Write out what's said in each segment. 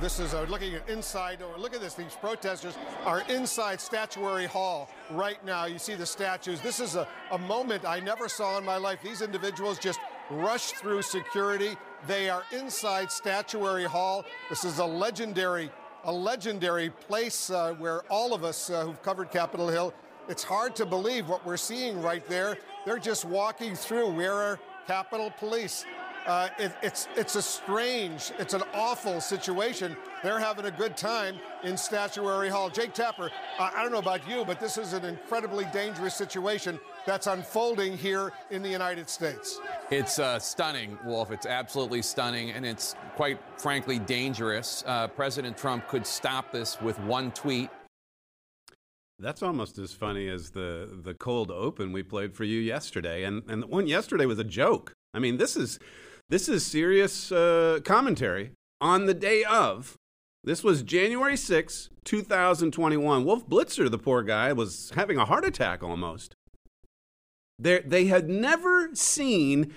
This is uh, looking at inside. Oh, look at this. These protesters are inside Statuary Hall right now. You see the statues. This is a, a moment I never saw in my life. These individuals just rushed through security. They are inside Statuary Hall. This is a legendary, a legendary place uh, where all of us uh, who've covered Capitol Hill, it's hard to believe what we're seeing right there. They're just walking through. Where are Capitol Police? Uh, it, it's it's a strange, it's an awful situation. They're having a good time in Statuary Hall. Jake Tapper, uh, I don't know about you, but this is an incredibly dangerous situation that's unfolding here in the United States. It's uh, stunning, Wolf. It's absolutely stunning, and it's quite frankly dangerous. Uh, President Trump could stop this with one tweet. That's almost as funny as the the cold open we played for you yesterday, and and the one yesterday was a joke. I mean, this is this is serious uh, commentary on the day of. This was January 6, 2021. Wolf Blitzer, the poor guy, was having a heart attack almost. They're, they had never seen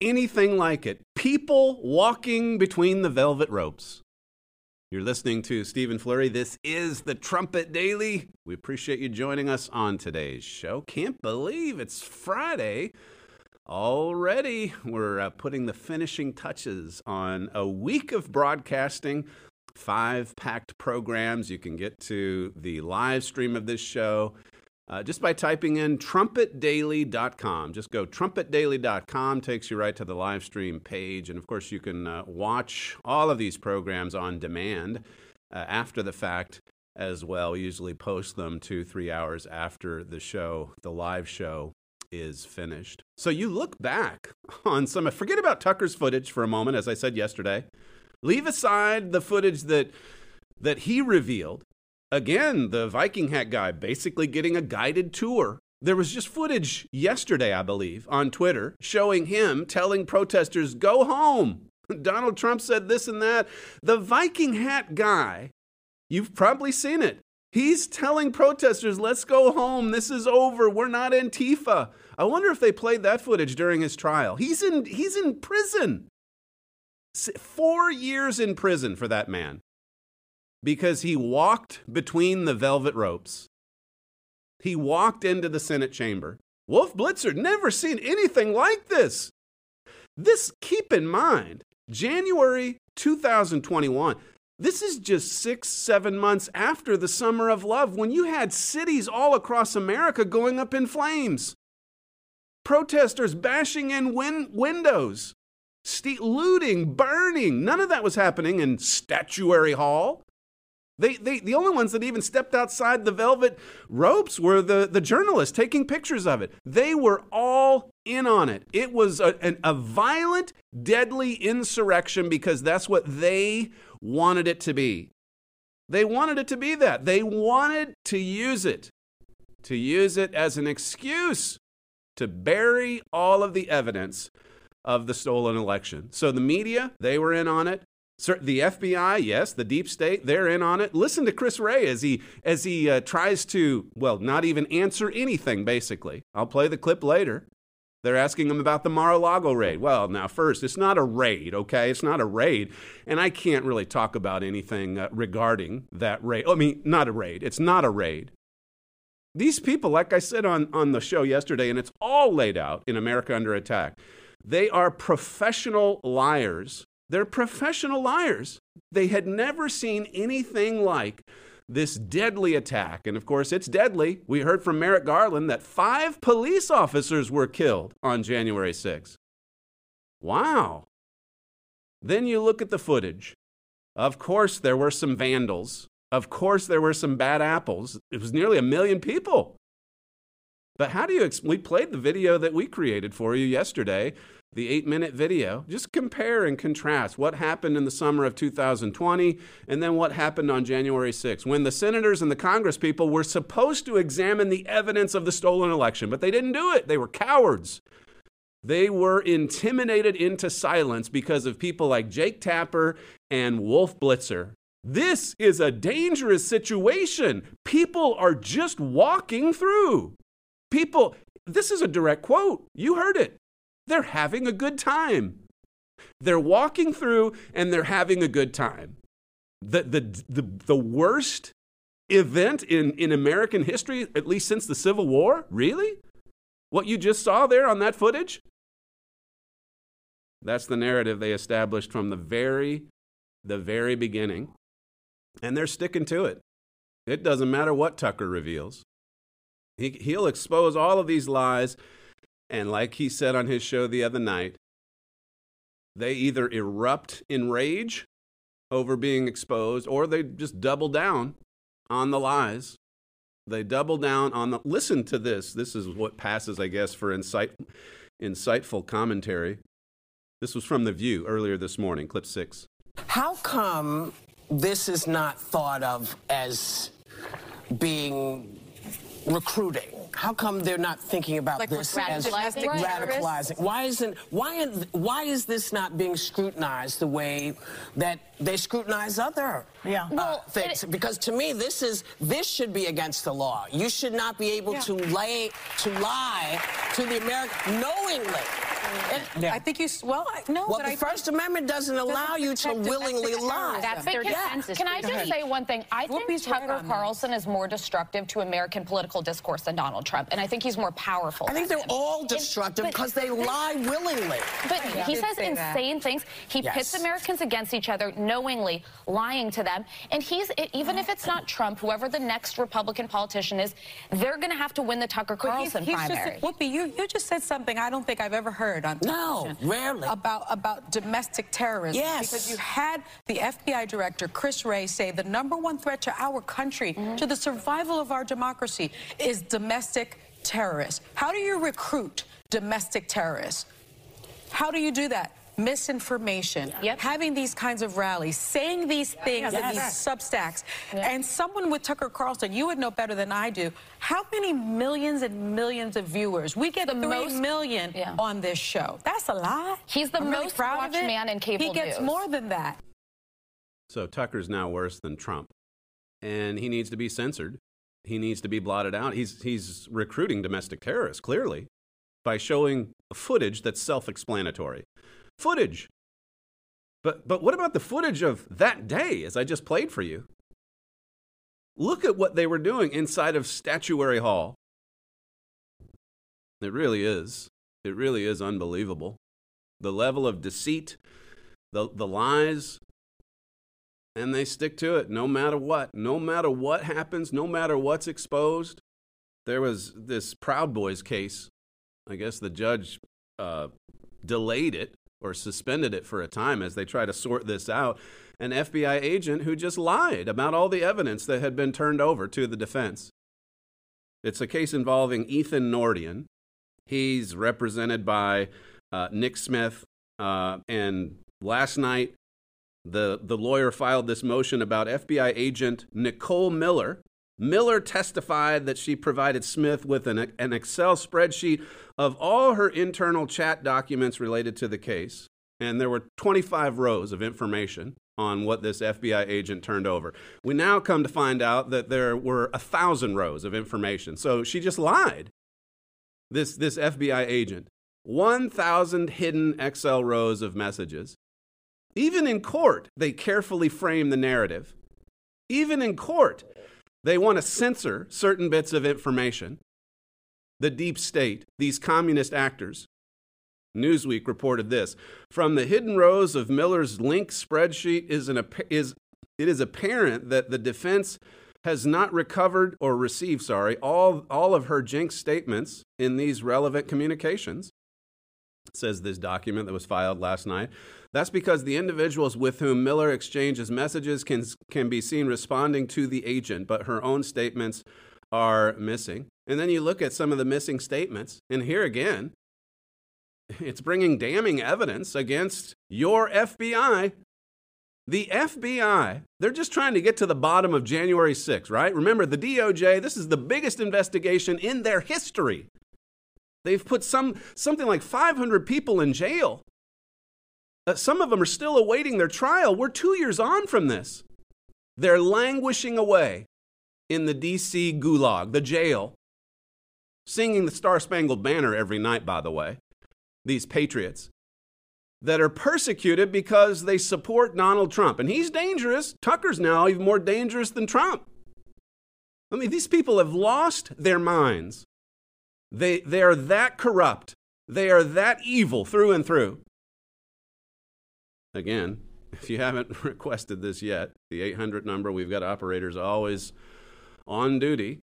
anything like it. People walking between the velvet ropes. You're listening to Stephen Flurry. This is the Trumpet Daily. We appreciate you joining us on today's show. Can't believe it's Friday. Already, we're uh, putting the finishing touches on a week of broadcasting, five packed programs. You can get to the live stream of this show uh, just by typing in trumpetdaily.com. Just go trumpetdaily.com, takes you right to the live stream page. And of course, you can uh, watch all of these programs on demand uh, after the fact as well. We usually post them two, three hours after the show, the live show is finished. So you look back on some, forget about Tucker's footage for a moment, as I said yesterday. Leave aside the footage that, that he revealed. Again, the Viking hat guy basically getting a guided tour. There was just footage yesterday, I believe, on Twitter showing him telling protesters, go home. Donald Trump said this and that. The Viking hat guy, you've probably seen it. He's telling protesters, let's go home. This is over. We're not Antifa. I wonder if they played that footage during his trial. He's in, he's in prison. Four years in prison for that man because he walked between the velvet ropes. He walked into the Senate chamber. Wolf Blitzer never seen anything like this. This, keep in mind, January 2021. This is just six, seven months after the summer of love when you had cities all across America going up in flames. Protesters bashing in win- windows, looting, burning. None of that was happening in Statuary Hall. They, they, the only ones that even stepped outside the velvet ropes were the, the journalists taking pictures of it. They were all in on it. It was a, an, a violent, deadly insurrection because that's what they wanted it to be. They wanted it to be that. They wanted to use it, to use it as an excuse to bury all of the evidence of the stolen election. So the media, they were in on it. The FBI, yes, the deep state, they're in on it. Listen to Chris Wray as he as he uh, tries to, well, not even answer anything. Basically, I'll play the clip later. They're asking him about the Mar-a-Lago raid. Well, now first, it's not a raid, okay? It's not a raid, and I can't really talk about anything uh, regarding that raid. I mean, not a raid. It's not a raid. These people, like I said on, on the show yesterday, and it's all laid out in America Under Attack, they are professional liars they're professional liars. They had never seen anything like this deadly attack. And of course, it's deadly. We heard from Merrick Garland that five police officers were killed on January 6th. Wow. Then you look at the footage. Of course, there were some vandals. Of course, there were some bad apples. It was nearly a million people. But how do you? We played the video that we created for you yesterday, the eight minute video. Just compare and contrast what happened in the summer of 2020 and then what happened on January 6th, when the senators and the Congress people were supposed to examine the evidence of the stolen election, but they didn't do it. They were cowards. They were intimidated into silence because of people like Jake Tapper and Wolf Blitzer. This is a dangerous situation. People are just walking through. People, this is a direct quote. You heard it. They're having a good time. They're walking through and they're having a good time. The, the, the, the worst event in, in American history, at least since the Civil War? Really? What you just saw there on that footage? That's the narrative they established from the very, the very beginning. And they're sticking to it. It doesn't matter what Tucker reveals. He, he'll expose all of these lies. And like he said on his show the other night, they either erupt in rage over being exposed or they just double down on the lies. They double down on the. Listen to this. This is what passes, I guess, for insight, insightful commentary. This was from The View earlier this morning, clip six. How come this is not thought of as being recruiting? How come they're not thinking about Like this as domestic radicalizing? Why isn't why why is this not being scrutinized the way that they scrutinize other Yeah. uh, things? it- because to me, this is this should be against the law. You should not be able Yeah. to lay to lie to the American knowingly. And I think you, well, I- no, Well, but the I. First Amendment doesn't allow you to willingly lie. That's their Yeah. defense. Can I just say one thing? I think Whoopi's Tucker on that. Carlson is more destructive to American political discourse than Donald Trump, and I think he's more powerful. I think they're him. all destructive because they lie willingly. But he says say that. insane things. He Yes. pits Americans against each other, knowingly lying to them. And he's even if it's not Trump, whoever the next Republican politician is, they're going to have to win the Tucker But he's- Carlson he's primary. Just, Whoopi, you, you just said something I don't think I've ever heard on No, rarely. about about domestic terrorism. Yes. because you had the FBI director Chris Wray say the number one threat to our country, mm-hmm. to the survival of our democracy, is domestic terrorists. How do you recruit domestic terrorists? How do you do that? Misinformation, Yep. having these kinds of rallies, saying these things in these substacks. And someone with Tucker Carlson, you would know better than I do, how many millions and millions of viewers? We get The three most- million Yeah. on this show. That's a lot. He's the I'm really most proud watched it. man in cable He gets news. more than that. So Tucker's now worse than Trump, and he needs to be censored. He needs to be blotted out. He's he's recruiting domestic terrorists clearly by showing footage that's self-explanatory. Footage. But but what about the footage of that day as I just played for you? Look at what they were doing inside of Statuary Hall. It really is. It really is unbelievable. The level of deceit, the the lies, and they stick to it no matter what. No matter what happens, no matter what's exposed. There was this Proud Boys case. I guess the judge uh, delayed it or suspended it for a time as they try to sort this out. An FBI agent who just lied about all the evidence that had been turned over to the defense. It's a case involving Ethan Nordean. He's represented by uh, Nick Smith. Uh, and last night, the, the lawyer filed this motion about FBI agent Nicole Miller. Miller testified that she provided Smith with an, an Excel spreadsheet of all her internal chat documents related to the case. And there were 25 rows of information on what this FBI agent turned over. We now come to find out that there were a thousand rows of information. So she just lied. This, this FBI agent. 1,000 hidden Excel rows of messages. Even in court, they carefully frame the narrative. Even in court, they want to censor certain bits of information. The deep state, these communist actors. Newsweek reported this From the hidden rows of Miller's Lync spreadsheet is, an, is it is apparent that the defense has not recovered or received, sorry, all, all of her jinx statements in these relevant communications says this document that was filed last night. That's because the individuals with whom Miller exchanges messages can, can be seen responding to the agent, but her own statements are missing. And then you look at some of the missing statements, and here again, it's bringing damning evidence against your FBI. The FBI, they're just trying to get to the bottom of January 6th, right? Remember, the DOJ, this is the biggest investigation in their history. They've put some, something like 500 people in jail. Uh, some of them are still awaiting their trial. We're two years on from this. They're languishing away in the DC gulag, the jail, singing the Star Spangled Banner every night, by the way, these patriots that are persecuted because they support Donald Trump. And he's dangerous. Tucker's now even more dangerous than Trump. I mean, these people have lost their minds. They, they are that corrupt. They are that evil through and through. Again, if you haven't requested this yet, the 800 number, we've got operators always on duty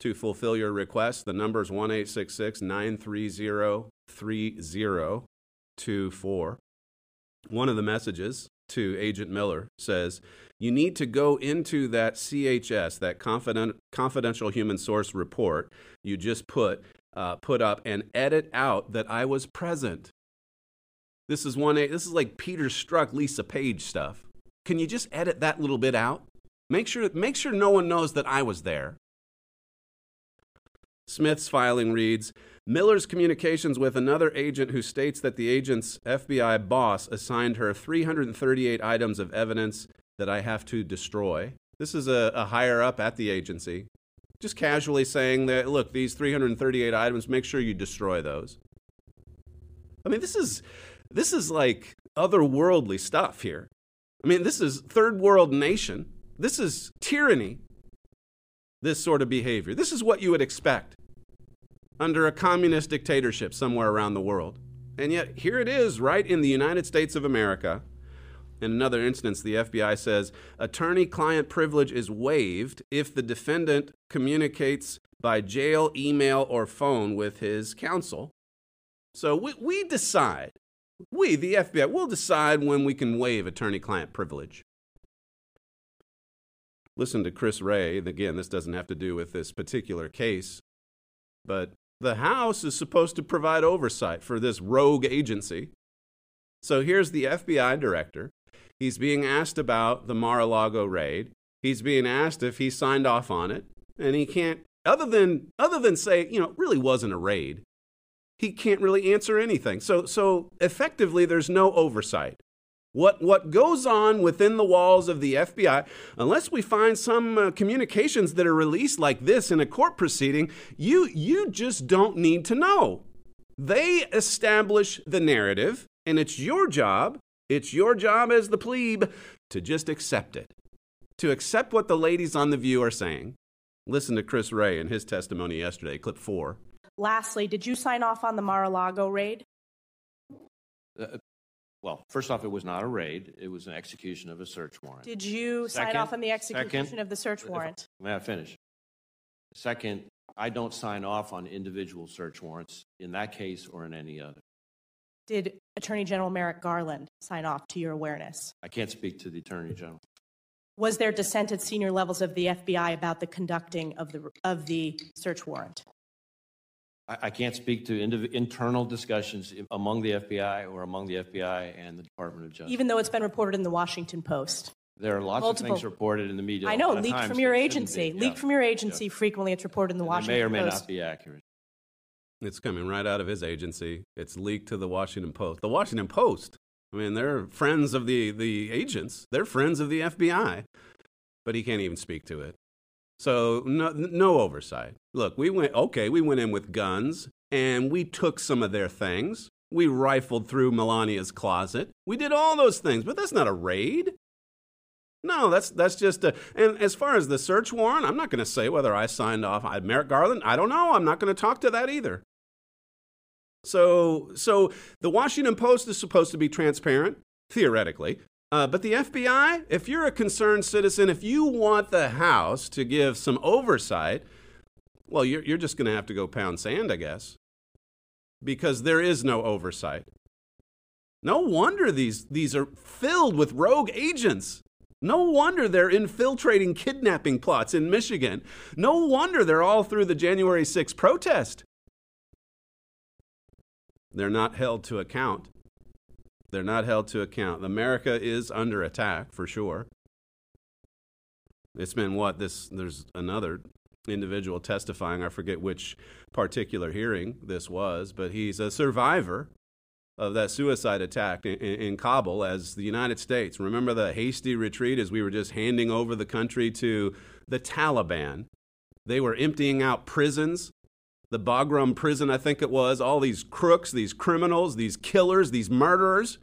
to fulfill your request. The number is 1 930 3024. One of the messages to Agent Miller says, You need to go into that CHS, that confident, confidential human source report you just put, uh, put up, and edit out that I was present. This is one. This is like Peter Strzok, Lisa Page stuff. Can you just edit that little bit out? Make sure, make sure no one knows that I was there. Smith's filing reads Miller's communications with another agent who states that the agent's FBI boss assigned her 338 items of evidence that I have to destroy. This is a, a higher up at the agency. Just casually saying that, look, these 338 items, make sure you destroy those. I mean, this is, this is like otherworldly stuff here. I mean, this is third world nation. This is tyranny. This sort of behavior. This is what you would expect under a communist dictatorship somewhere around the world. And yet, here it is, right in the United States of America. In another instance, the FBI says attorney client privilege is waived if the defendant communicates by jail, email, or phone with his counsel. So we, we decide, we, the FBI, will decide when we can waive attorney client privilege. Listen to Chris Wray. Again, this doesn't have to do with this particular case, but the House is supposed to provide oversight for this rogue agency. So here's the FBI director. He's being asked about the Mar a Lago raid. He's being asked if he signed off on it. And he can't, other than, other than say, you know, it really wasn't a raid, he can't really answer anything. So, so effectively, there's no oversight. What, what goes on within the walls of the FBI, unless we find some uh, communications that are released like this in a court proceeding, you, you just don't need to know. They establish the narrative, and it's your job, it's your job as the plebe to just accept it, to accept what the ladies on The View are saying. Listen to Chris Wray in his testimony yesterday, clip four. Lastly, did you sign off on the Mar a Lago raid? Uh, well, first off, it was not a raid. It was an execution of a search warrant. Did you Second- sign off on the execution second- of the search if- warrant? May I finish? Second, I don't sign off on individual search warrants in that case or in any other. Did Attorney General Merrick Garland sign off to your awareness? I can't speak to the Attorney General. Was there dissent at senior levels of the FBI about the conducting of the, of the search warrant? I, I can't speak to indiv- internal discussions among the FBI or among the FBI and the Department of Justice. Even though it's been reported in the Washington Post? There are lots Multiple- of things reported in the media. I know, lot of leaked from your agency. Leaked from your agency. Frequently, it's reported in the They Washington may or may Post. not be accurate. It's coming right out of his agency. It's leaked to the Washington Post. The Washington Post, I mean, they're friends of the, the agents, they're friends of the FBI, but he can't even speak to it. So, no, no oversight. Look, we went, okay, we went in with guns and we took some of their things. We rifled through Melania's closet. We did all those things, but that's not a raid. No, that's that's just a. And as far as the search warrant, I'm not going to say whether I signed off. I, Merrick Garland, I don't know. I'm not going to talk to that either. So, so the Washington Post is supposed to be transparent, theoretically. Uh, but the FBI, if you're a concerned citizen, if you want the House to give some oversight, well, you're, you're just going to have to go pound sand, I guess, because there is no oversight. No wonder these, these are filled with rogue agents. No wonder they're infiltrating kidnapping plots in Michigan. No wonder they're all through the January 6th protest. They're not held to account. They're not held to account. America is under attack for sure. It's been what this there's another individual testifying. I forget which particular hearing this was, but he's a survivor of that suicide attack in, in, Kabul as the United States. Remember the hasty retreat as we were just handing over the country to the Taliban? They were emptying out prisons. The Bagram prison, I think it was, all these crooks, these criminals, these killers, these murderers,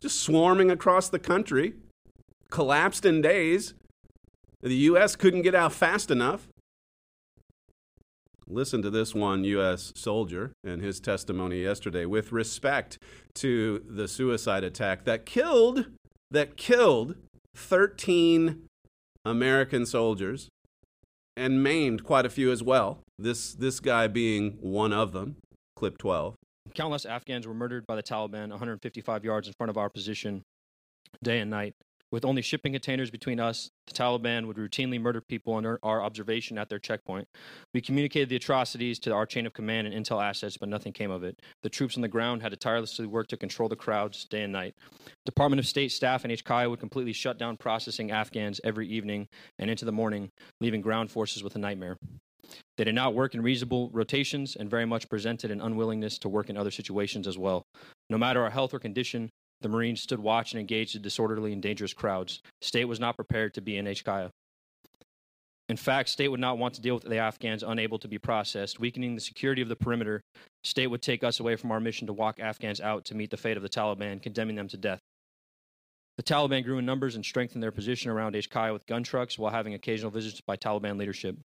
just swarming across the country, collapsed in days. The U.S. couldn't get out fast enough. Listen to this one U.S. soldier and his testimony yesterday with respect to the suicide attack that killed that killed 13 American soldiers and maimed quite a few as well. This this guy being one of them. Clip 12. Countless Afghans were murdered by the Taliban 155 yards in front of our position day and night. With only shipping containers between us, the Taliban would routinely murder people under our observation at their checkpoint. We communicated the atrocities to our chain of command and intel assets, but nothing came of it. The troops on the ground had to tirelessly work to control the crowds day and night. Department of State staff in HKIA would completely shut down processing Afghans every evening and into the morning, leaving ground forces with a nightmare. They did not work in reasonable rotations and very much presented an unwillingness to work in other situations as well. No matter our health or condition, the Marines stood watch and engaged the disorderly and dangerous crowds. State was not prepared to be in HKIA. In fact, State would not want to deal with the Afghans unable to be processed, weakening the security of the perimeter. State would take us away from our mission to walk Afghans out to meet the fate of the Taliban, condemning them to death. The Taliban grew in numbers and strengthened their position around HKIA with gun trucks while having occasional visits by Taliban leadership.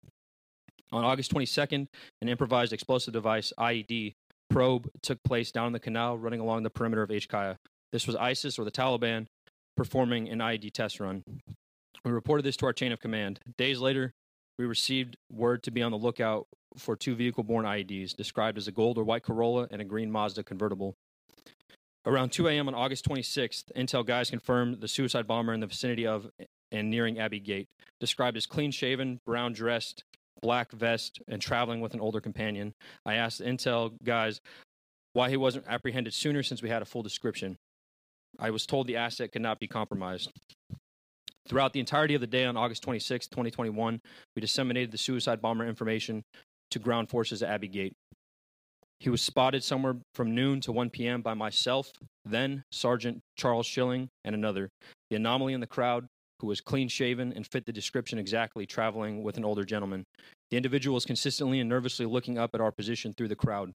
On August 22nd, an improvised explosive device, IED, probe took place down in the canal running along the perimeter of HKIA. This was ISIS or the Taliban performing an IED test run. We reported this to our chain of command. Days later, we received word to be on the lookout for two vehicle borne IEDs, described as a gold or white Corolla and a green Mazda convertible. Around 2 a.m. on August 26th, intel guys confirmed the suicide bomber in the vicinity of and nearing Abbey Gate, described as clean shaven, brown dressed, black vest, and traveling with an older companion. I asked the intel guys why he wasn't apprehended sooner since we had a full description. I was told the asset could not be compromised. Throughout the entirety of the day on August 26, 2021, we disseminated the suicide bomber information to ground forces at Abbey Gate. He was spotted somewhere from noon to 1 p.m. by myself, then Sergeant Charles Schilling, and another. The anomaly in the crowd, who was clean shaven and fit the description exactly, traveling with an older gentleman. The individual was consistently and nervously looking up at our position through the crowd.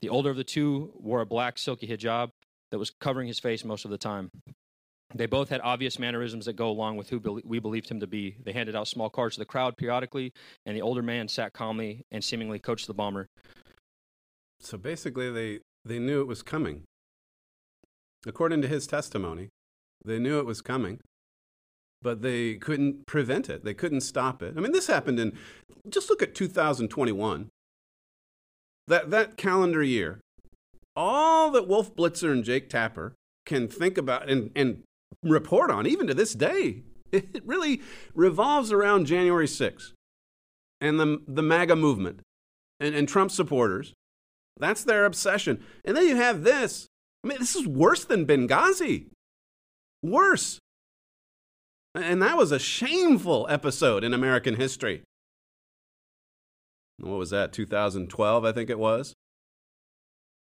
The older of the two wore a black silky hijab that was covering his face most of the time. They both had obvious mannerisms that go along with who we believed him to be. They handed out small cards to the crowd periodically, and the older man sat calmly and seemingly coached the bomber. So basically, they, they knew it was coming. According to his testimony, they knew it was coming, but they couldn't prevent it. They couldn't stop it. I mean, this happened in, just look at 2021. That, that calendar year, all that Wolf Blitzer and Jake Tapper can think about and, and report on, even to this day, it really revolves around January 6th and the, the MAGA movement and, and Trump supporters. That's their obsession. And then you have this. I mean, this is worse than Benghazi. Worse. And that was a shameful episode in American history. What was that, 2012, I think it was?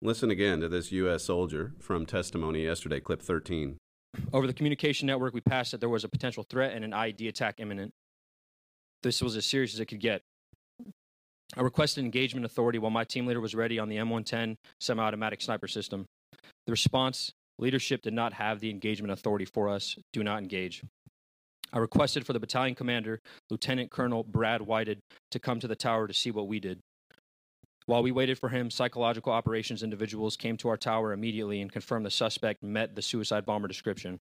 Listen again to this U.S. soldier from testimony yesterday, clip 13. Over the communication network, we passed that there was a potential threat and an IED attack imminent. This was as serious as it could get. I requested engagement authority while my team leader was ready on the M110 semi automatic sniper system. The response leadership did not have the engagement authority for us. Do not engage. I requested for the battalion commander, Lieutenant Colonel Brad Whited, to come to the tower to see what we did. While we waited for him, psychological operations individuals came to our tower immediately and confirmed the suspect met the suicide bomber description.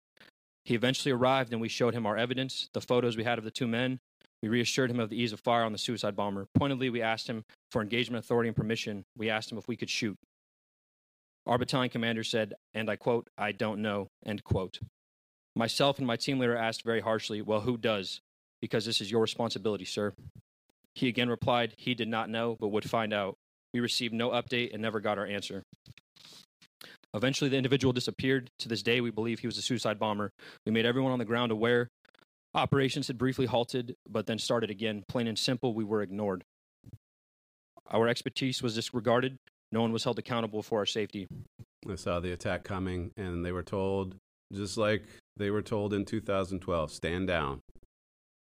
He eventually arrived and we showed him our evidence, the photos we had of the two men. We reassured him of the ease of fire on the suicide bomber. Pointedly, we asked him for engagement authority and permission. We asked him if we could shoot. Our battalion commander said, and I quote, I don't know, end quote. Myself and my team leader asked very harshly, Well, who does? Because this is your responsibility, sir. He again replied he did not know, but would find out. We received no update and never got our answer. Eventually, the individual disappeared. To this day, we believe he was a suicide bomber. We made everyone on the ground aware. Operations had briefly halted, but then started again. Plain and simple, we were ignored. Our expertise was disregarded. No one was held accountable for our safety. I saw the attack coming, and they were told, just like they were told in 2012, stand down.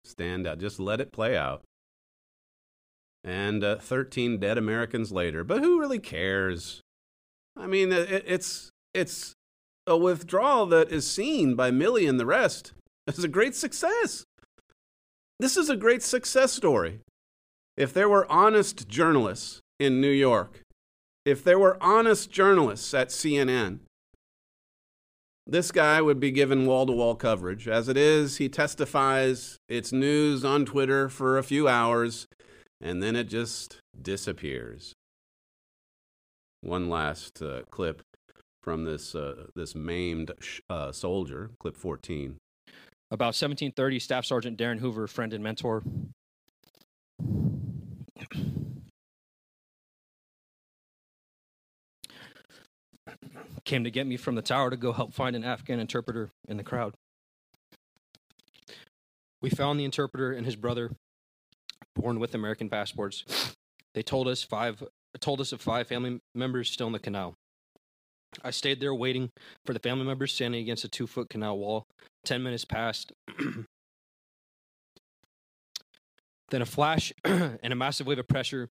Stand out. Just let it play out. And uh, 13 dead Americans later. But who really cares? I mean, it, it's, it's a withdrawal that is seen by Milley and the rest as a great success. This is a great success story. If there were honest journalists in New York, if there were honest journalists at CNN, this guy would be given wall to wall coverage. As it is, he testifies, it's news on Twitter for a few hours, and then it just disappears. One last uh, clip from this, uh, this maimed sh- uh, soldier, clip 14. About 1730, Staff Sergeant Darin Hoover, friend and mentor, came to get me from the tower to go help find an Afghan interpreter in the crowd. We found the interpreter and his brother, born with American passports. They told us five told us of five family members still in the canal. I stayed there waiting for the family members standing against a two foot canal wall. Ten minutes passed. then a flash and a massive wave of pressure.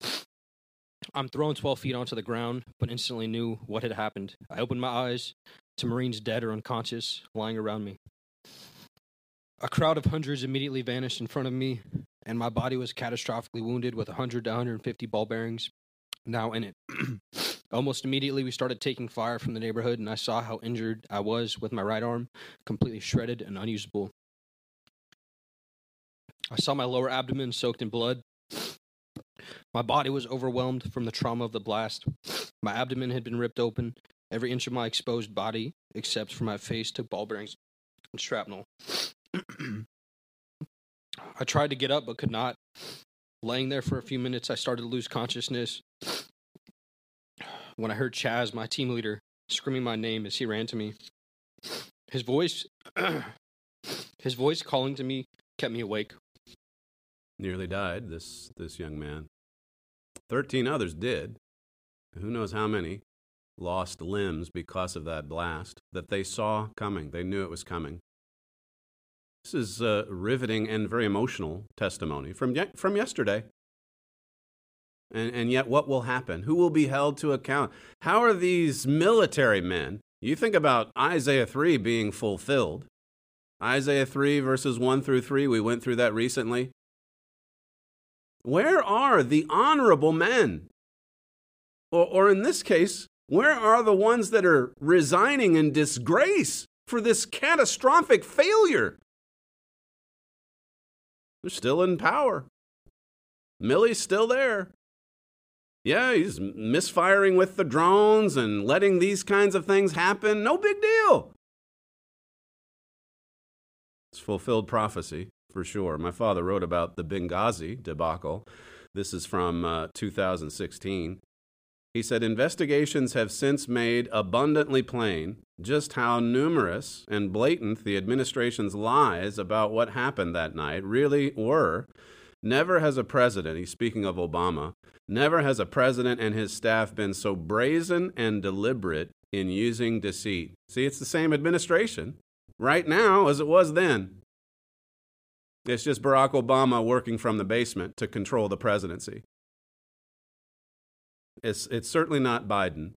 I'm thrown 12 feet onto the ground, but instantly knew what had happened. I opened my eyes to Marines dead or unconscious lying around me. A crowd of hundreds immediately vanished in front of me, and my body was catastrophically wounded with 100 to 150 ball bearings now in it. Almost immediately, we started taking fire from the neighborhood, and I saw how injured I was with my right arm, completely shredded and unusable. I saw my lower abdomen soaked in blood. My body was overwhelmed from the trauma of the blast. My abdomen had been ripped open. Every inch of my exposed body, except for my face, took ball bearings and shrapnel. I tried to get up but could not. Laying there for a few minutes, I started to lose consciousness when I heard Chaz, my team leader, screaming my name as he ran to me. His voice, his voice calling to me, kept me awake. Nearly died, this, this young man. Thirteen others did. Who knows how many lost limbs because of that blast that they saw coming. They knew it was coming. This is a riveting and very emotional testimony from, ye- from yesterday. And, and yet, what will happen? Who will be held to account? How are these military men? You think about Isaiah 3 being fulfilled. Isaiah 3, verses 1 through 3, we went through that recently. Where are the honorable men? Or, or in this case, where are the ones that are resigning in disgrace for this catastrophic failure? They're still in power. Milley's still there. Yeah, he's misfiring with the drones and letting these kinds of things happen. No big deal. It's fulfilled prophecy for sure. My father wrote about the Benghazi debacle. This is from uh, 2016. He said investigations have since made abundantly plain just how numerous and blatant the administration's lies about what happened that night really were. Never has a president, he's speaking of Obama, never has a president and his staff been so brazen and deliberate in using deceit. See, it's the same administration right now as it was then. It's just Barack Obama working from the basement to control the presidency. It's, it's certainly not Biden.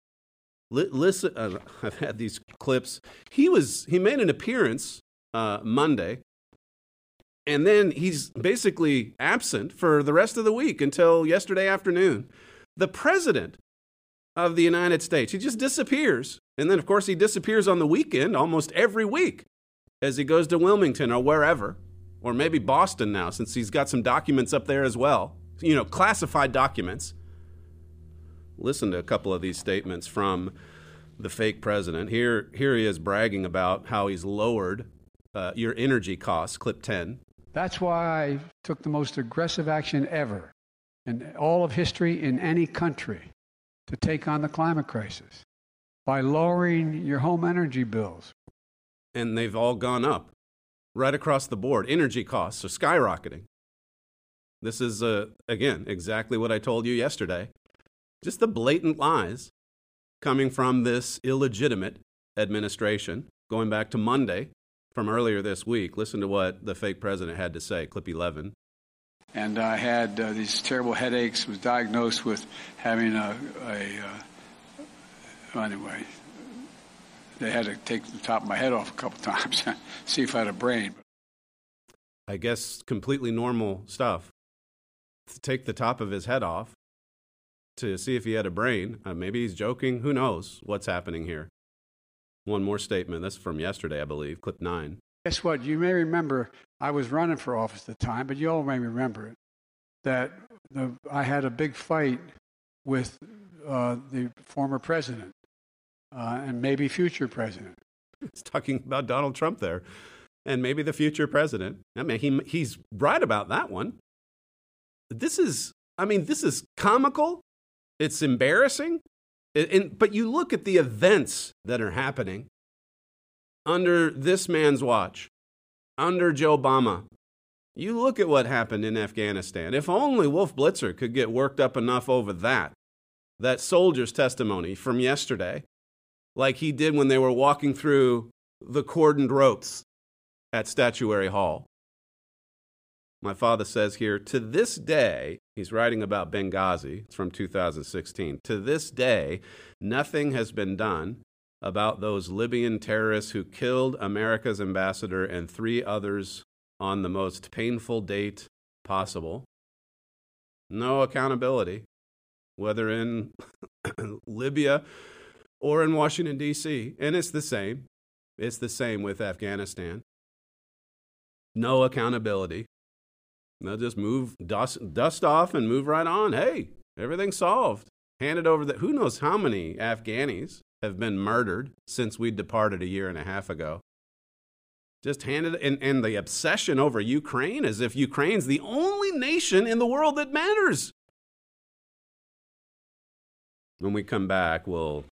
L- listen, uh, I've had these clips. He was he made an appearance uh, Monday, and then he's basically absent for the rest of the week until yesterday afternoon. The president of the United States, he just disappears, and then of course he disappears on the weekend almost every week as he goes to Wilmington or wherever, or maybe Boston now since he's got some documents up there as well. You know, classified documents listen to a couple of these statements from the fake president. Here, here he is bragging about how he's lowered uh, your energy costs, clip 10. That's why I took the most aggressive action ever in all of history in any country to take on the climate crisis by lowering your home energy bills. And they've all gone up right across the board. Energy costs are skyrocketing. This is, uh, again, exactly what I told you yesterday. Just the blatant lies coming from this illegitimate administration, going back to Monday from earlier this week. Listen to what the fake president had to say, clip 11. And I had uh, these terrible headaches, was diagnosed with having a, a uh, anyway, they had to take the top of my head off a couple times, see if I had a brain. I guess completely normal stuff. To take the top of his head off to see if he had a brain. Uh, maybe he's joking. Who knows what's happening here? One more statement. That's from yesterday, I believe, clip nine. Guess what? You may remember I was running for office at the time, but you all may remember it. That the, I had a big fight with uh, the former president uh, and maybe future president. He's talking about Donald Trump there, and maybe the future president. I mean, he he's right about that one. This is, I mean, this is comical. It's embarrassing. And, but you look at the events that are happening under this man's watch, under Joe Obama. You look at what happened in Afghanistan. If only Wolf Blitzer could get worked up enough over that, that soldier's testimony from yesterday, like he did when they were walking through the cordoned ropes at Statuary Hall. My father says here, to this day, he's writing about Benghazi, it's from 2016. To this day, nothing has been done about those Libyan terrorists who killed America's ambassador and three others on the most painful date possible. No accountability, whether in Libya or in Washington, D.C. And it's the same. It's the same with Afghanistan. No accountability. They'll just move, dust, dust off, and move right on. Hey, everything's solved. Hand it over. The, who knows how many Afghanis have been murdered since we departed a year and a half ago? Just handed, and, and the obsession over Ukraine as if Ukraine's the only nation in the world that matters. When we come back, we'll,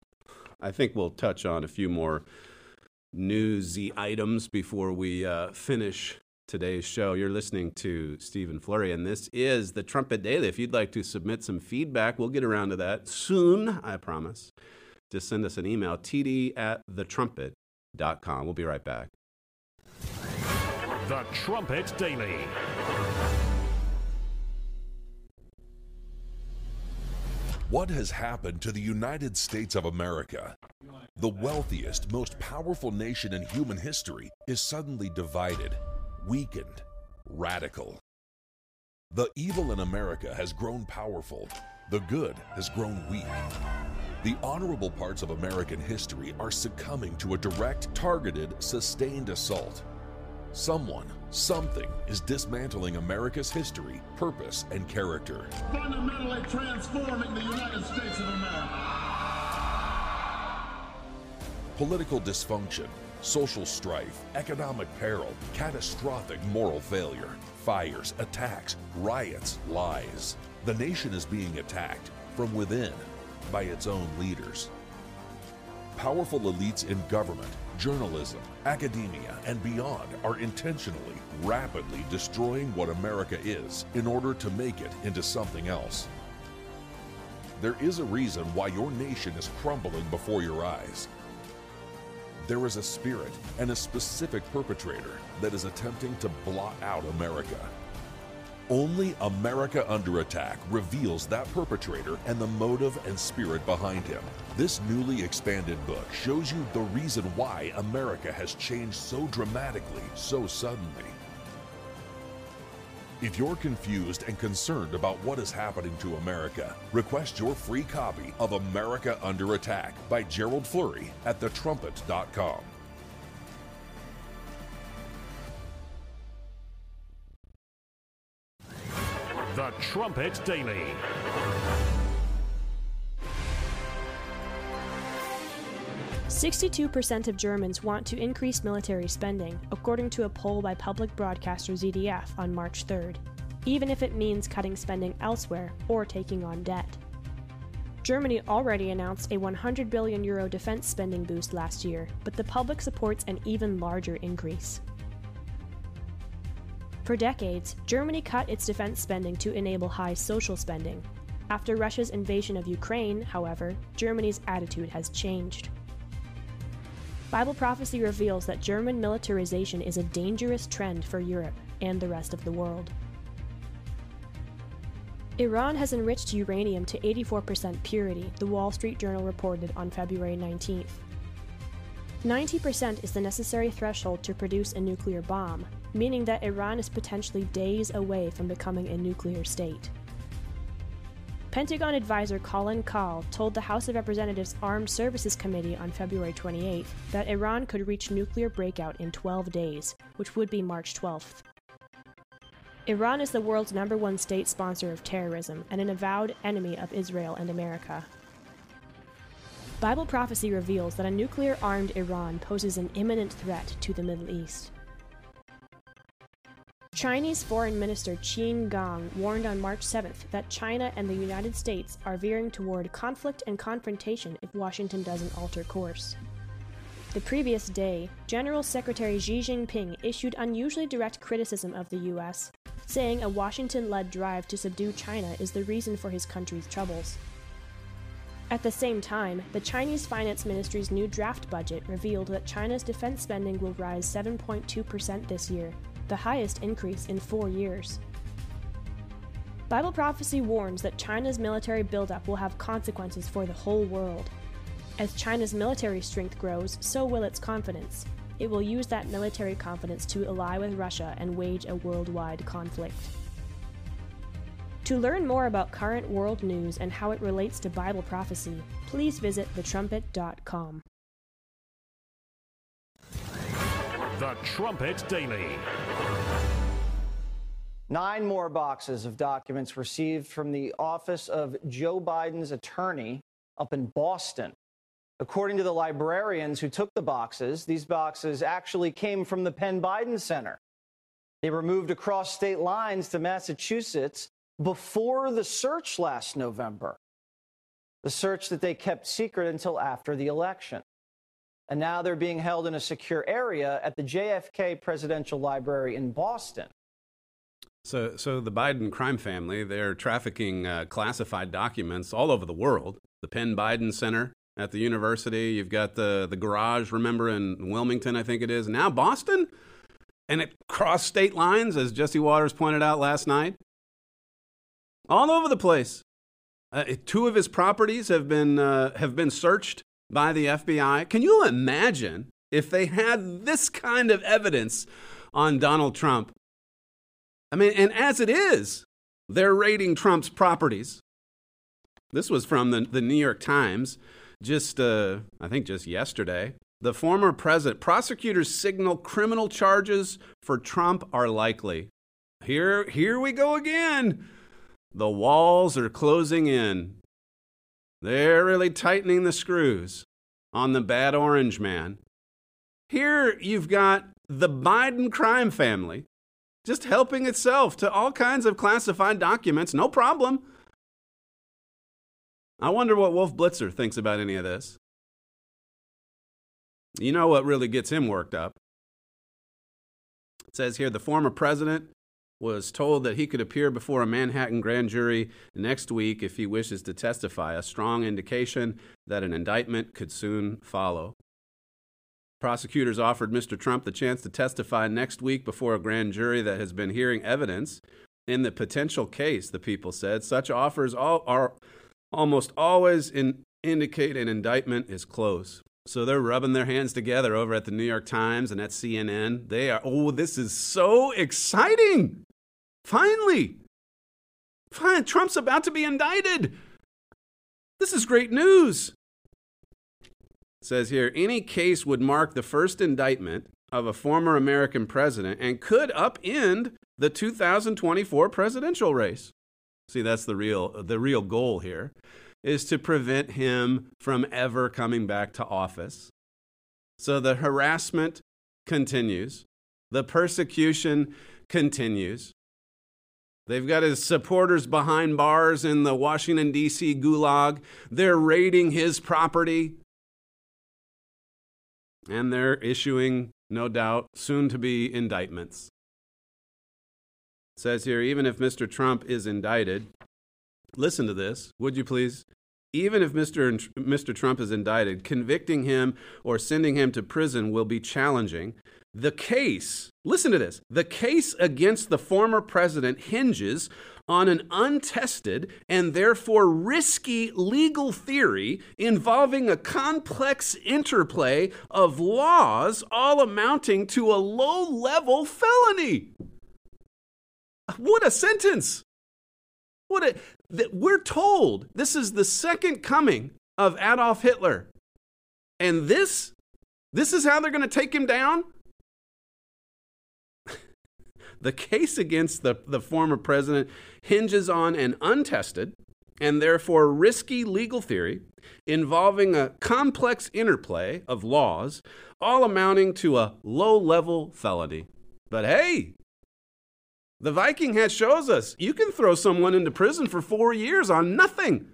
I think we'll touch on a few more newsy items before we uh, finish today's show. You're listening to Stephen Flurry, and this is the Trumpet Daily. If you'd like to submit some feedback, we'll get around to that soon, I promise. Just send us an email, td at thetrumpet.com. We'll be right back. The Trumpet Daily. What has happened to the United States of America? The wealthiest, most powerful nation in human history is suddenly divided, weakened, radical. The evil in America has grown powerful, the good has grown weak. The honorable parts of American history are succumbing to a direct, targeted, sustained assault. Someone, something is dismantling America's history, purpose, and character. Fundamentally transforming the United States of America. Political dysfunction, social strife, economic peril, catastrophic moral failure, fires, attacks, riots, lies. The nation is being attacked from within by its own leaders. Powerful elites in government, journalism, academia, and beyond are intentionally, rapidly destroying what America is in order to make it into something else. There is a reason why your nation is crumbling before your eyes. There is a spirit and a specific perpetrator that is attempting to blot out America. Only America Under Attack reveals that perpetrator and the motive and spirit behind him. This newly expanded book shows you the reason why America has changed so dramatically, so suddenly. If you're confused and concerned about what is happening to America, request your free copy of America Under Attack by Gerald Flurry at thetrumpet.com. The Trumpet Daily. 62% of Germans want to increase military spending, according to a poll by public broadcaster ZDF on March 3rd, even if it means cutting spending elsewhere or taking on debt. Germany already announced a 100 billion euro defense spending boost last year, but the public supports an even larger increase. For decades, Germany cut its defense spending to enable high social spending. After Russia's invasion of Ukraine, however, Germany's attitude has changed. Bible prophecy reveals that German militarization is a dangerous trend for Europe and the rest of the world. Iran has enriched uranium to 84% purity, the Wall Street Journal reported on February 19th. 90% is the necessary threshold to produce a nuclear bomb, meaning that Iran is potentially days away from becoming a nuclear state. Pentagon advisor Colin Kahl told the House of Representatives Armed Services Committee on February 28 that Iran could reach nuclear breakout in 12 days, which would be March 12th. Iran is the world's number one state sponsor of terrorism and an avowed enemy of Israel and America. Bible prophecy reveals that a nuclear armed Iran poses an imminent threat to the Middle East. Chinese Foreign Minister Qin Gang warned on March 7th that China and the United States are veering toward conflict and confrontation if Washington doesn't alter course. The previous day, General Secretary Xi Jinping issued unusually direct criticism of the U.S., saying a Washington led drive to subdue China is the reason for his country's troubles. At the same time, the Chinese Finance Ministry's new draft budget revealed that China's defense spending will rise 7.2% this year, the highest increase in four years. Bible prophecy warns that China's military buildup will have consequences for the whole world. As China's military strength grows, so will its confidence. It will use that military confidence to ally with Russia and wage a worldwide conflict. To learn more about current world news and how it relates to Bible prophecy, please visit thetrumpet.com. The Trumpet Daily. Nine more boxes of documents received from the office of Joe Biden's attorney up in Boston. According to the librarians who took the boxes, these boxes actually came from the Penn Biden Center. They were moved across state lines to Massachusetts before the search last November. The search that they kept secret until after the election and now they're being held in a secure area at the JFK Presidential Library in Boston. So, so the Biden crime family, they're trafficking uh, classified documents all over the world. The Penn Biden Center at the university. You've got the, the garage, remember, in Wilmington, I think it is. Now Boston. And it crossed state lines, as Jesse Watters pointed out last night. All over the place. Uh, two of his properties have been, uh, have been searched by the FBI. Can you imagine if they had this kind of evidence on Donald Trump? I mean, and as it is, they're raiding Trump's properties. This was from the, the New York Times, just, uh, I think, just yesterday. The former president, prosecutors signal criminal charges for Trump are likely. Here, here we go again. The walls are closing in. They're really tightening the screws on the bad orange man. Here you've got the Biden crime family just helping itself to all kinds of classified documents, no problem. I wonder what Wolf Blitzer thinks about any of this. You know what really gets him worked up? It says here the former president was told that he could appear before a Manhattan grand jury next week if he wishes to testify, a strong indication that an indictment could soon follow. Prosecutors offered Mr. Trump the chance to testify next week before a grand jury that has been hearing evidence in the potential case, the people said. Such offers all, are almost always in, indicate an indictment is close. So they're rubbing their hands together over at the New York Times and at CNN. They are, oh, this is so exciting. Finally! Fine, Trump's about to be indicted. This is great news. It says here any case would mark the first indictment of a former American president and could upend the 2024 presidential race. See, that's the real the real goal here is to prevent him from ever coming back to office. So the harassment continues, the persecution continues. They've got his supporters behind bars in the Washington, D.C. gulag. They're raiding his property. And they're issuing, no doubt, soon to be indictments. It says here even if Mr. Trump is indicted, listen to this, would you please? Even if Mr. Mr. Trump is indicted, convicting him or sending him to prison will be challenging. The case, listen to this, the case against the former president hinges on an untested and therefore risky legal theory involving a complex interplay of laws all amounting to a low level felony. What a sentence! What a, that we're told this is the second coming of Adolf Hitler. And this, this is how they're going to take him down? The case against the, the former president hinges on an untested and therefore risky legal theory involving a complex interplay of laws, all amounting to a low level felony. But hey, the Viking hat shows us you can throw someone into prison for four years on nothing.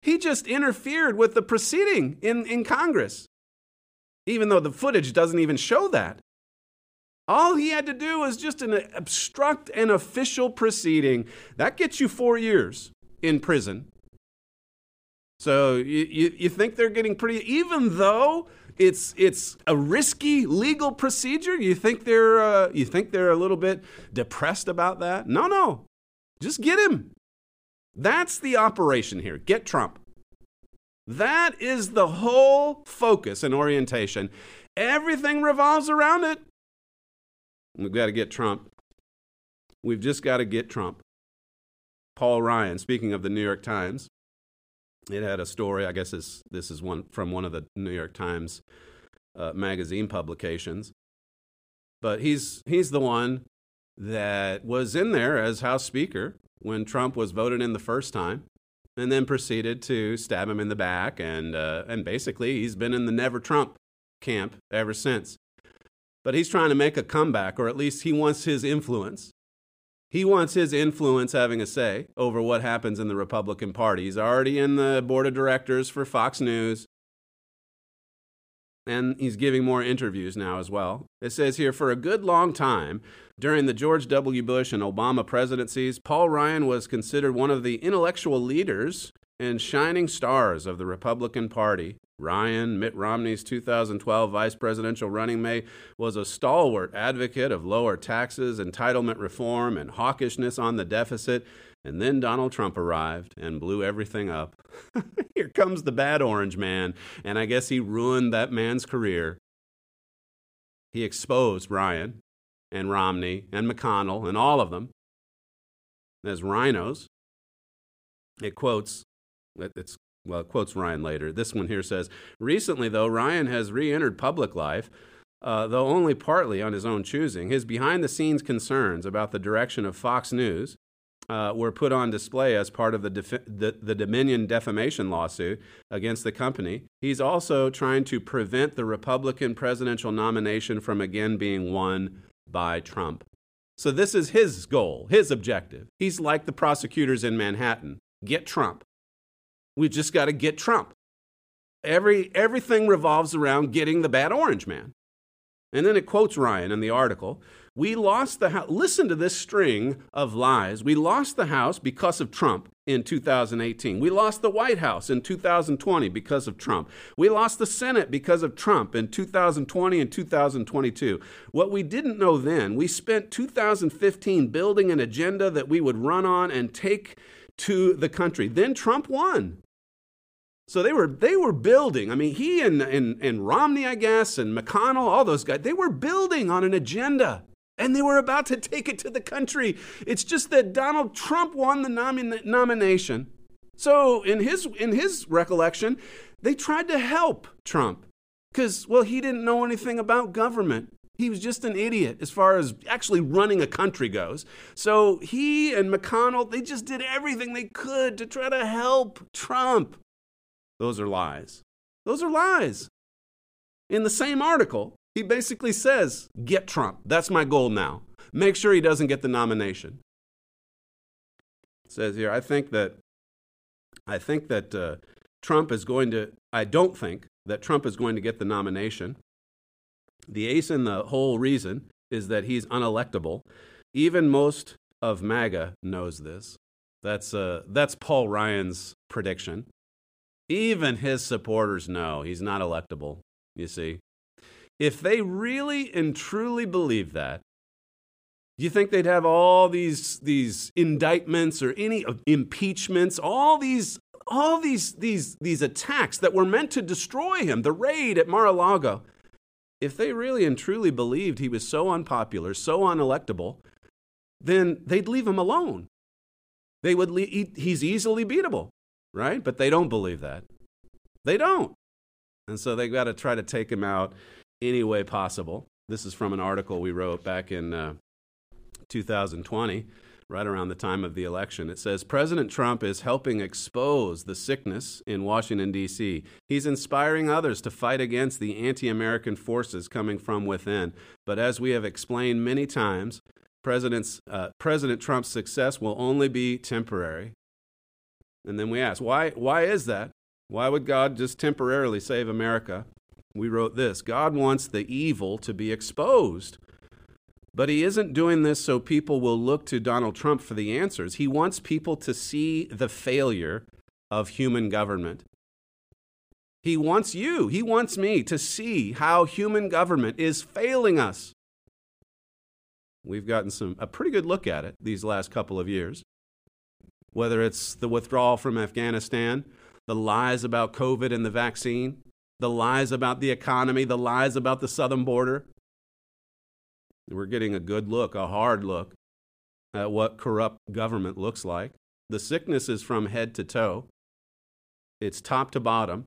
He just interfered with the proceeding in, in Congress, even though the footage doesn't even show that. All he had to do was just an obstruct an official proceeding. That gets you four years in prison. So you, you, you think they're getting pretty, even though it's it's a risky legal procedure. You think they're uh, you think they're a little bit depressed about that? No, no. Just get him. That's the operation here. Get Trump. That is the whole focus and orientation. Everything revolves around it. We've got to get Trump. We've just got to get Trump. Paul Ryan, speaking of the New York Times, it had a story. I guess this this is one from one of the New York Times uh, magazine publications. But he's he's the one that was in there as House Speaker when Trump was voted in the first time, and then proceeded to stab him in the back, and uh, and basically he's been in the Never Trump camp ever since. But he's trying to make a comeback, or at least he wants his influence he wants his influence having a say over what happens in the Republican Party. He's already in the board of directors for Fox News. And he's giving more interviews now as well. It says here for a good long time, during the George W. Bush and Obama presidencies, Paul Ryan was considered one of the intellectual leaders and shining stars of the Republican Party. Ryan, Mitt Romney's 2012 vice presidential running mate, was a stalwart advocate of lower taxes, entitlement reform, and hawkishness on the deficit. And then Donald Trump arrived and blew everything up. Here comes the bad orange man, and I guess he ruined that man's career. He exposed Ryan and Romney and McConnell and all of them as RINOs. It quotes, it's well, quotes Ryan later. This one here says Recently, though, Ryan has re entered public life, uh, though only partly on his own choosing. His behind the scenes concerns about the direction of Fox News uh, were put on display as part of the, defi- the, the Dominion defamation lawsuit against the company. He's also trying to prevent the Republican presidential nomination from again being won by Trump. So, this is his goal, his objective. He's like the prosecutors in Manhattan get Trump. We've just got to get Trump. Every, everything revolves around getting the bad orange man. And then it quotes Ryan in the article. We lost the house. Listen to this string of lies. We lost the House because of Trump in 2018. We lost the White House in 2020 because of Trump. We lost the Senate because of Trump in 2020 and 2022. What we didn't know then, we spent 2015 building an agenda that we would run on and take to the country. Then Trump won. So they were they were building. I mean, he and, and, and Romney, I guess, and McConnell, all those guys, they were building on an agenda. And they were about to take it to the country. It's just that Donald Trump won the nomin- nomination. So in his in his recollection, they tried to help Trump because well, he didn't know anything about government. He was just an idiot as far as actually running a country goes. So he and McConnell, they just did everything they could to try to help Trump. Those are lies. Those are lies. in the same article, he basically says, Get Trump. That's my goal now. Make sure he doesn't get the nomination. It says here, I think that I think that uh, Trump is going to, I don't think that Trump is going to get the nomination. The ace in the hole reason is that he's unelectable. Even most of MAGA knows this. That's, uh, that's Paul Ryan's prediction. Even his supporters know he's not electable, you see. If they really and truly believe that, do you think they'd have all these these indictments or any impeachments, all these all these these these attacks that were meant to destroy him, the raid at Mar-a-Lago? If they really and truly believed he was so unpopular, so unelectable, then they'd leave him alone. They would leave, he's easily beatable, right? But they don't believe that. They don't. And so they've got to try to take him out any way possible. This is from an article we wrote back in uh, 2020, right around the time of the election. It says President Trump is helping expose the sickness in Washington, D.C. He's inspiring others to fight against the anti American forces coming from within. But as we have explained many times, President's, uh, President Trump's success will only be temporary. And then we ask, why, why is that? Why would God just temporarily save America? We wrote this God wants the evil to be exposed. But he isn't doing this so people will look to Donald Trump for the answers. He wants people to see the failure of human government. He wants you, he wants me to see how human government is failing us. We've gotten some a pretty good look at it these last couple of years. Whether it's the withdrawal from Afghanistan, the lies about COVID and the vaccine, the lies about the economy, the lies about the southern border, we're getting a good look, a hard look at what corrupt government looks like. The sickness is from head to toe, it's top to bottom.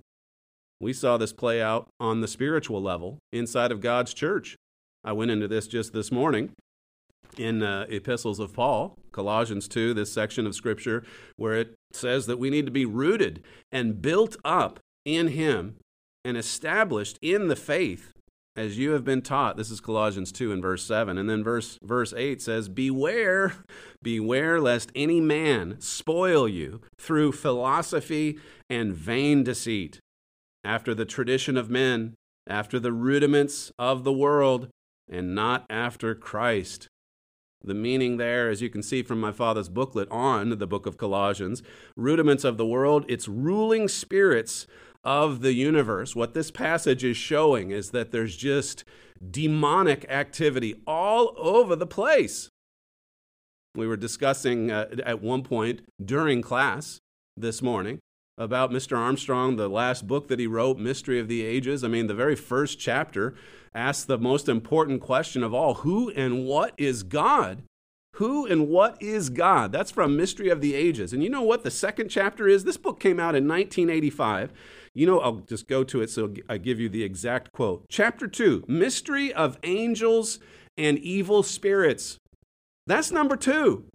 We saw this play out on the spiritual level inside of God's church. I went into this just this morning in uh, epistles of Paul, Colossians 2, this section of scripture where it says that we need to be rooted and built up in him and established in the faith as you have been taught this is colossians 2 and verse 7 and then verse verse 8 says beware beware lest any man spoil you through philosophy and vain deceit. After the tradition of men after the rudiments of the world and not after christ. The meaning there, as you can see from my father's booklet on the book of Colossians, rudiments of the world, its ruling spirits of the universe. What this passage is showing is that there's just demonic activity all over the place. We were discussing uh, at one point during class this morning about Mr. Armstrong, the last book that he wrote, Mystery of the Ages. I mean, the very first chapter asks the most important question of all Who and what is God? Who and what is God? That's from Mystery of the Ages. And you know what the second chapter is? This book came out in 1985. You know, I'll just go to it so I give you the exact quote. Chapter 2 Mystery of Angels and Evil Spirits. That's number two.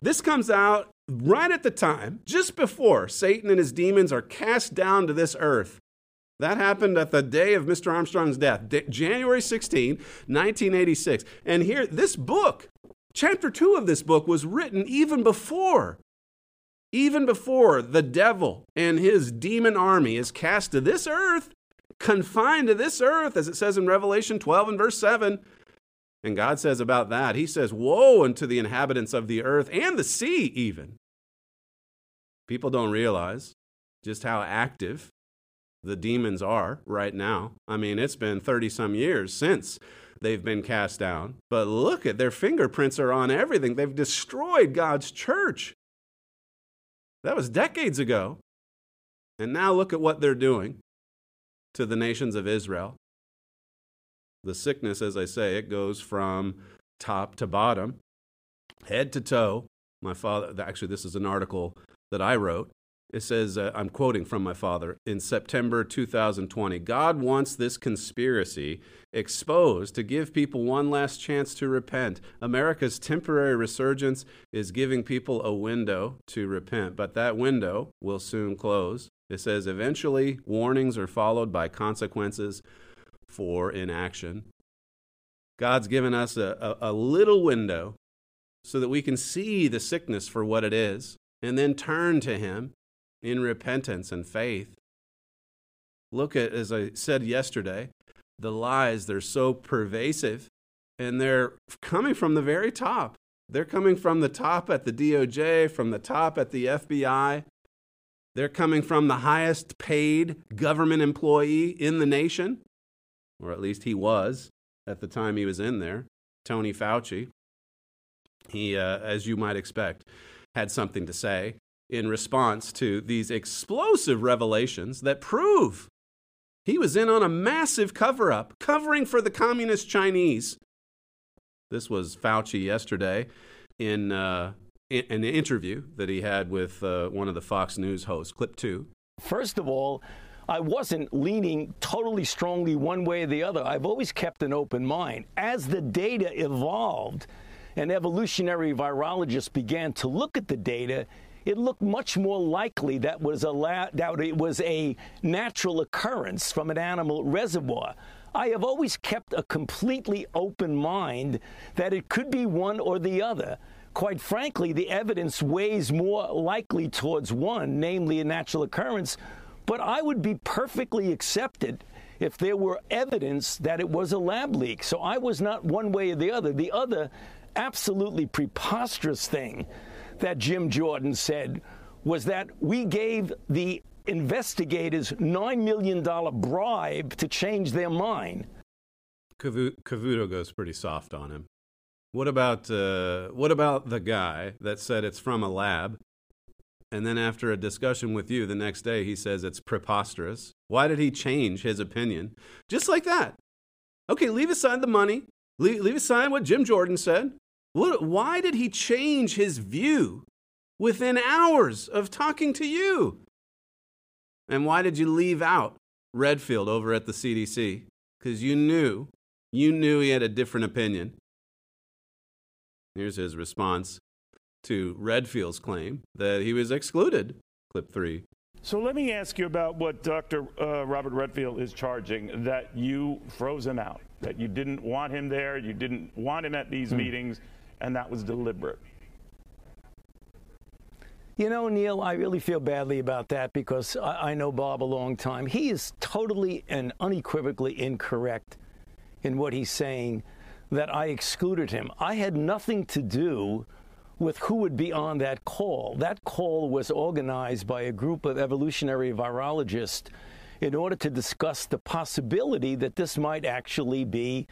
This comes out right at the time, just before Satan and his demons are cast down to this earth. That happened at the day of Mr. Armstrong's death, January 16, 1986. And here, this book, chapter 2 of this book, was written even before even before the devil and his demon army is cast to this earth, confined to this earth, as it says in Revelation 12 and verse 7. And God says about that, He says, Woe unto the inhabitants of the earth and the sea, even. People don't realize just how active the demons are right now. I mean, it's been 30 some years since they've been cast down. But look at their fingerprints are on everything. They've destroyed God's church. That was decades ago. And now look at what they're doing to the nations of Israel. The sickness, as I say, it goes from top to bottom, head to toe. My father, actually, this is an article that I wrote. It says, uh, I'm quoting from my father, in September 2020 God wants this conspiracy exposed to give people one last chance to repent. America's temporary resurgence is giving people a window to repent, but that window will soon close. It says, eventually, warnings are followed by consequences. for inaction. God's given us a, a, a little window so that we can see the sickness for what it is and then turn to Him in repentance and faith. Look at, as I said yesterday, the lies. They're so pervasive and they're coming from the very top. They're coming from the top at the DOJ, from the top at the FBI. They're coming from the highest paid government employee in the nation, or at least he was at the time he was in there, Tony Fauci. He, uh, as you might expect, had something to say in response to these explosive revelations that prove he was in on a massive cover up, covering for the communist Chinese. This was Fauci yesterday in, uh, in an interview that he had with uh, one of the Fox News hosts, clip two. First of all, I wasn't leaning totally strongly one way or the other. I've always kept an open mind. As the data evolved and evolutionary virologists began to look at the data, it looked much more likely that was a la- that it was a natural occurrence from an animal reservoir. I have always kept a completely open mind that it could be one or the other. Quite frankly, the evidence weighs more likely towards one, namely a natural occurrence, but I would be perfectly accepted if there were evidence that it was a lab leak. So I was not one way or the other. The other absolutely preposterous thing that Jim Jordan said was that we gave the investigators $9 million bribe to change their mind. Cavuto goes pretty soft on him. What about, uh, what about the guy that said it's from a lab? And then after a discussion with you the next day, he says it's preposterous. Why did he change his opinion? Just like that. Okay, leave aside the money. Leave, leave aside what Jim Jordan said. What, why did he change his view within hours of talking to you? And why did you leave out Redfield over at the CDC? Because you knew, you knew he had a different opinion. Here's his response to Redfield's claim that he was excluded. Clip three. So let me ask you about what Dr. Uh, Robert Redfield is charging that you froze him out, that you didn't want him there, you didn't want him at these hmm. meetings, and that was deliberate. You know, Neil, I really feel badly about that because I, I, know Bob a long time. He is totally and unequivocally incorrect in what he's saying that I excluded him. I had nothing to do with who would be on that call. That call was organized by a group of evolutionary virologists in order to discuss the possibility that this might actually be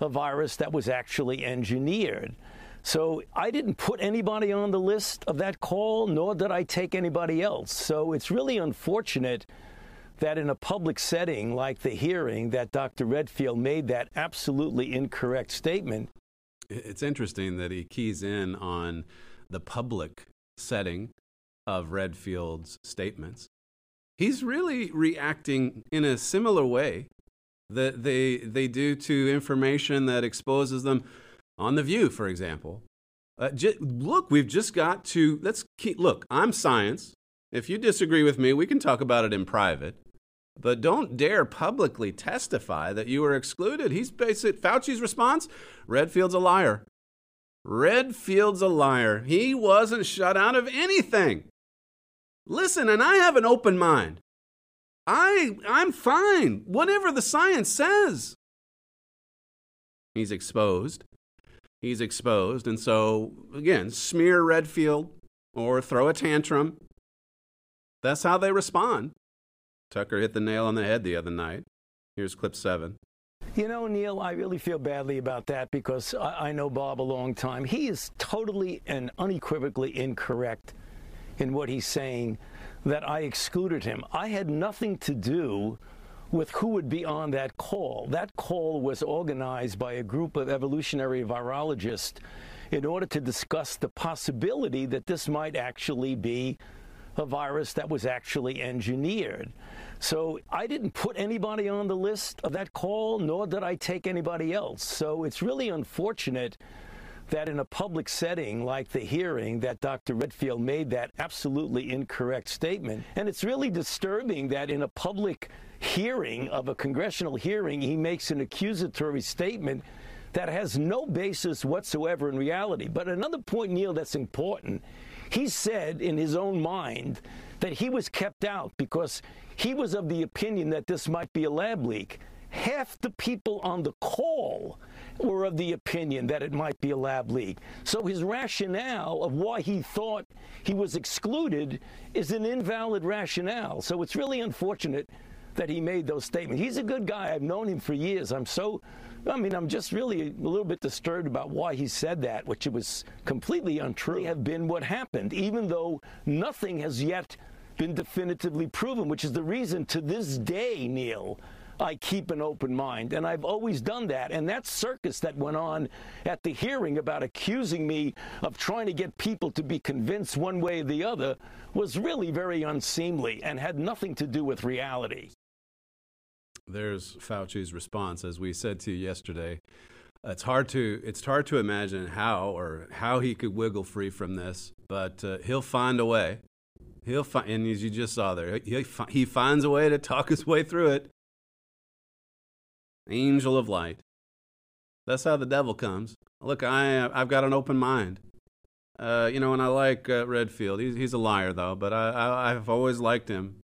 a virus that was actually engineered. So I didn't put anybody on the list of that call, nor did I take anybody else. So it's really unfortunate that in a public setting like the hearing that Dr. Redfield made that absolutely incorrect statement. It's interesting that he keys in on the public setting of Redfield's statements. He's really reacting in a similar way that they they do to information that exposes them on The View, for example. Uh, j- look, we've just got to, let's keep, look, I'm science. If you disagree with me, we can talk about it in private. But don't dare publicly testify that you were excluded. He's basic. Fauci's response Redfield's a liar. Redfield's a liar. He wasn't shut out of anything. Listen, and I have an open mind. I, I'm fine, whatever the science says. He's exposed he's exposed. And so, again, smear Redfield or throw a tantrum. That's how they respond. Tucker hit the nail on the head the other night. Here's clip seven. You know, Neil, I really feel badly about that because I, I know Bob a long time. He is totally and unequivocally incorrect in what he's saying that I excluded him. I had nothing to do with who would be on that call. That call was organized by a group of evolutionary virologists in order to discuss the possibility that this might actually be a virus that was actually engineered. So I didn't put anybody on the list of that call, nor did I take anybody else. So it's really unfortunate that in a public setting like the hearing that Dr. Redfield made that absolutely incorrect statement. And it's really disturbing that in a public hearing of a congressional hearing, he makes an accusatory statement that has no basis whatsoever in reality. But another point, Neil, that's important. He said in his own mind that he was kept out because he was of the opinion that this might be a lab leak. Half the people on the call were of the opinion that it might be a lab leak. So his rationale of why he thought he was excluded is an invalid rationale. So it's really unfortunate that he made those statements. He's a good guy. I've known him for years. I'm so I mean, I'm just really a little bit disturbed about why he said that, which it was completely untrue. Have been what happened, even though nothing has yet been definitively proven, which is the reason to this day, Neil, I keep an open mind. And I've always done that. And that circus that went on at the hearing about accusing me of trying to get people to be convinced one way or the other was really very unseemly and had nothing to do with reality. There's Fauci's response, as we said to you yesterday. It's hard to it's hard to imagine how or how he could wiggle free from this, but uh, he'll find a way. He'll find, and as you just saw there, he, he finds a way to talk his way through it. Angel of light. That's how the devil comes. Look, I I've got an open mind. Uh, you know, and I like uh, Redfield. He's he's a liar though, but I, I I've always liked him.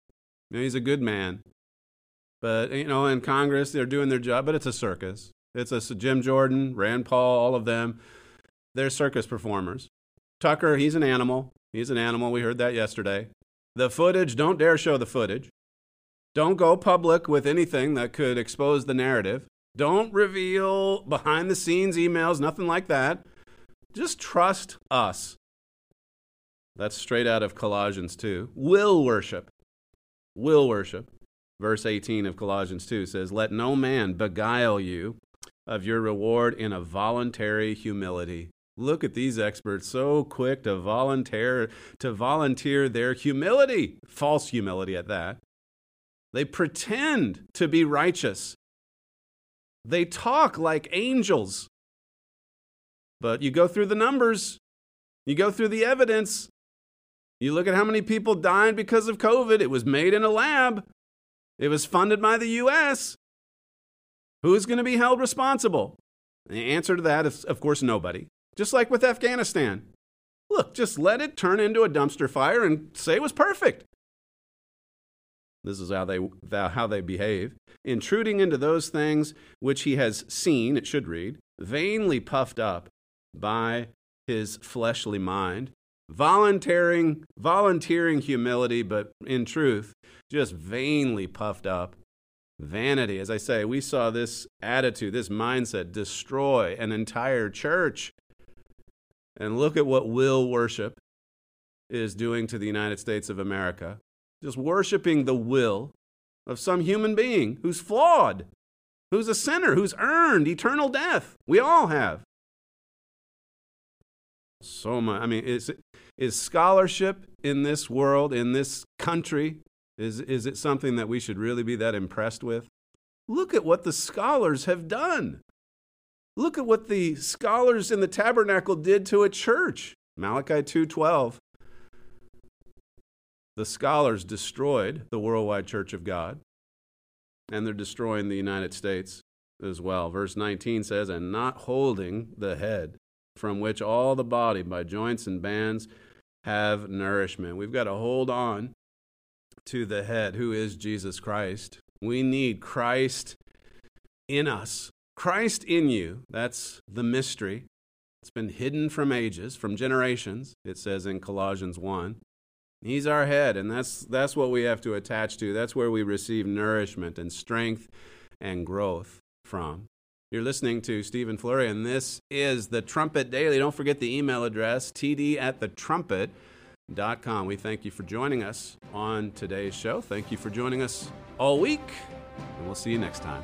You know, he's a good man. But you know, in Congress, they're doing their job, but it's a circus. It's a Jim Jordan, Rand Paul, all of them. They're circus performers. Tucker, he's an animal. He's an animal. We heard that yesterday. The footage, don't dare show the footage. Don't go public with anything that could expose the narrative. Don't reveal behind the scenes emails, nothing like that. Just trust us. That's straight out of Colossians 2. Will worship. Will worship. Verse 18 of Colossians 2 says, Let no man beguile you of your reward in a voluntary humility. Look at these experts so quick to volunteer to volunteer their humility, false humility at that. They pretend to be righteous. They talk like angels. But you go through the numbers, you go through the evidence, you look at how many people died because of COVID. It was made in a lab. It was funded by the U.S. Who's going to be held responsible? The answer to that is, of course, nobody. Just like with Afghanistan. Look, just let it turn into a dumpster fire and say it was perfect. This is how they, how they behave. Intruding into those things which he has seen, it should read, vainly puffed up by his fleshly mind, volunteering, volunteering humility, but in truth, just vainly puffed up. Vanity, as I say, we saw this attitude, this mindset destroy an entire church. And look at what will worship is doing to the United States of America. Just worshiping the will of some human being who's flawed, who's a sinner, who's earned eternal death. We all have. So much. I mean, is, is scholarship in this world, in this country, is, is it something that we should really be that impressed with? Look at what the scholars have done. Look at what the scholars in the tabernacle did to a church. Malachi 2:12. The scholars destroyed the worldwide church of God, and they're destroying the United States as well. Verse 19 says, "And not holding the head, from which all the body by joints and bands have nourishment." We've got to hold on to the head, who is Jesus Christ. We need Christ in us. Christ in you. That's the mystery. It's been hidden from ages, from generations, it says in Colossians 1. He's our head, and that's, that's what we have to attach to. That's where we receive nourishment and strength and growth from. You're listening to Stephen Flurry, and this is the Trumpet Daily. Don't forget the email address, td at the trumpet com. We thank you for joining us on today's show. Thank you for joining us all week, and we'll see you next time.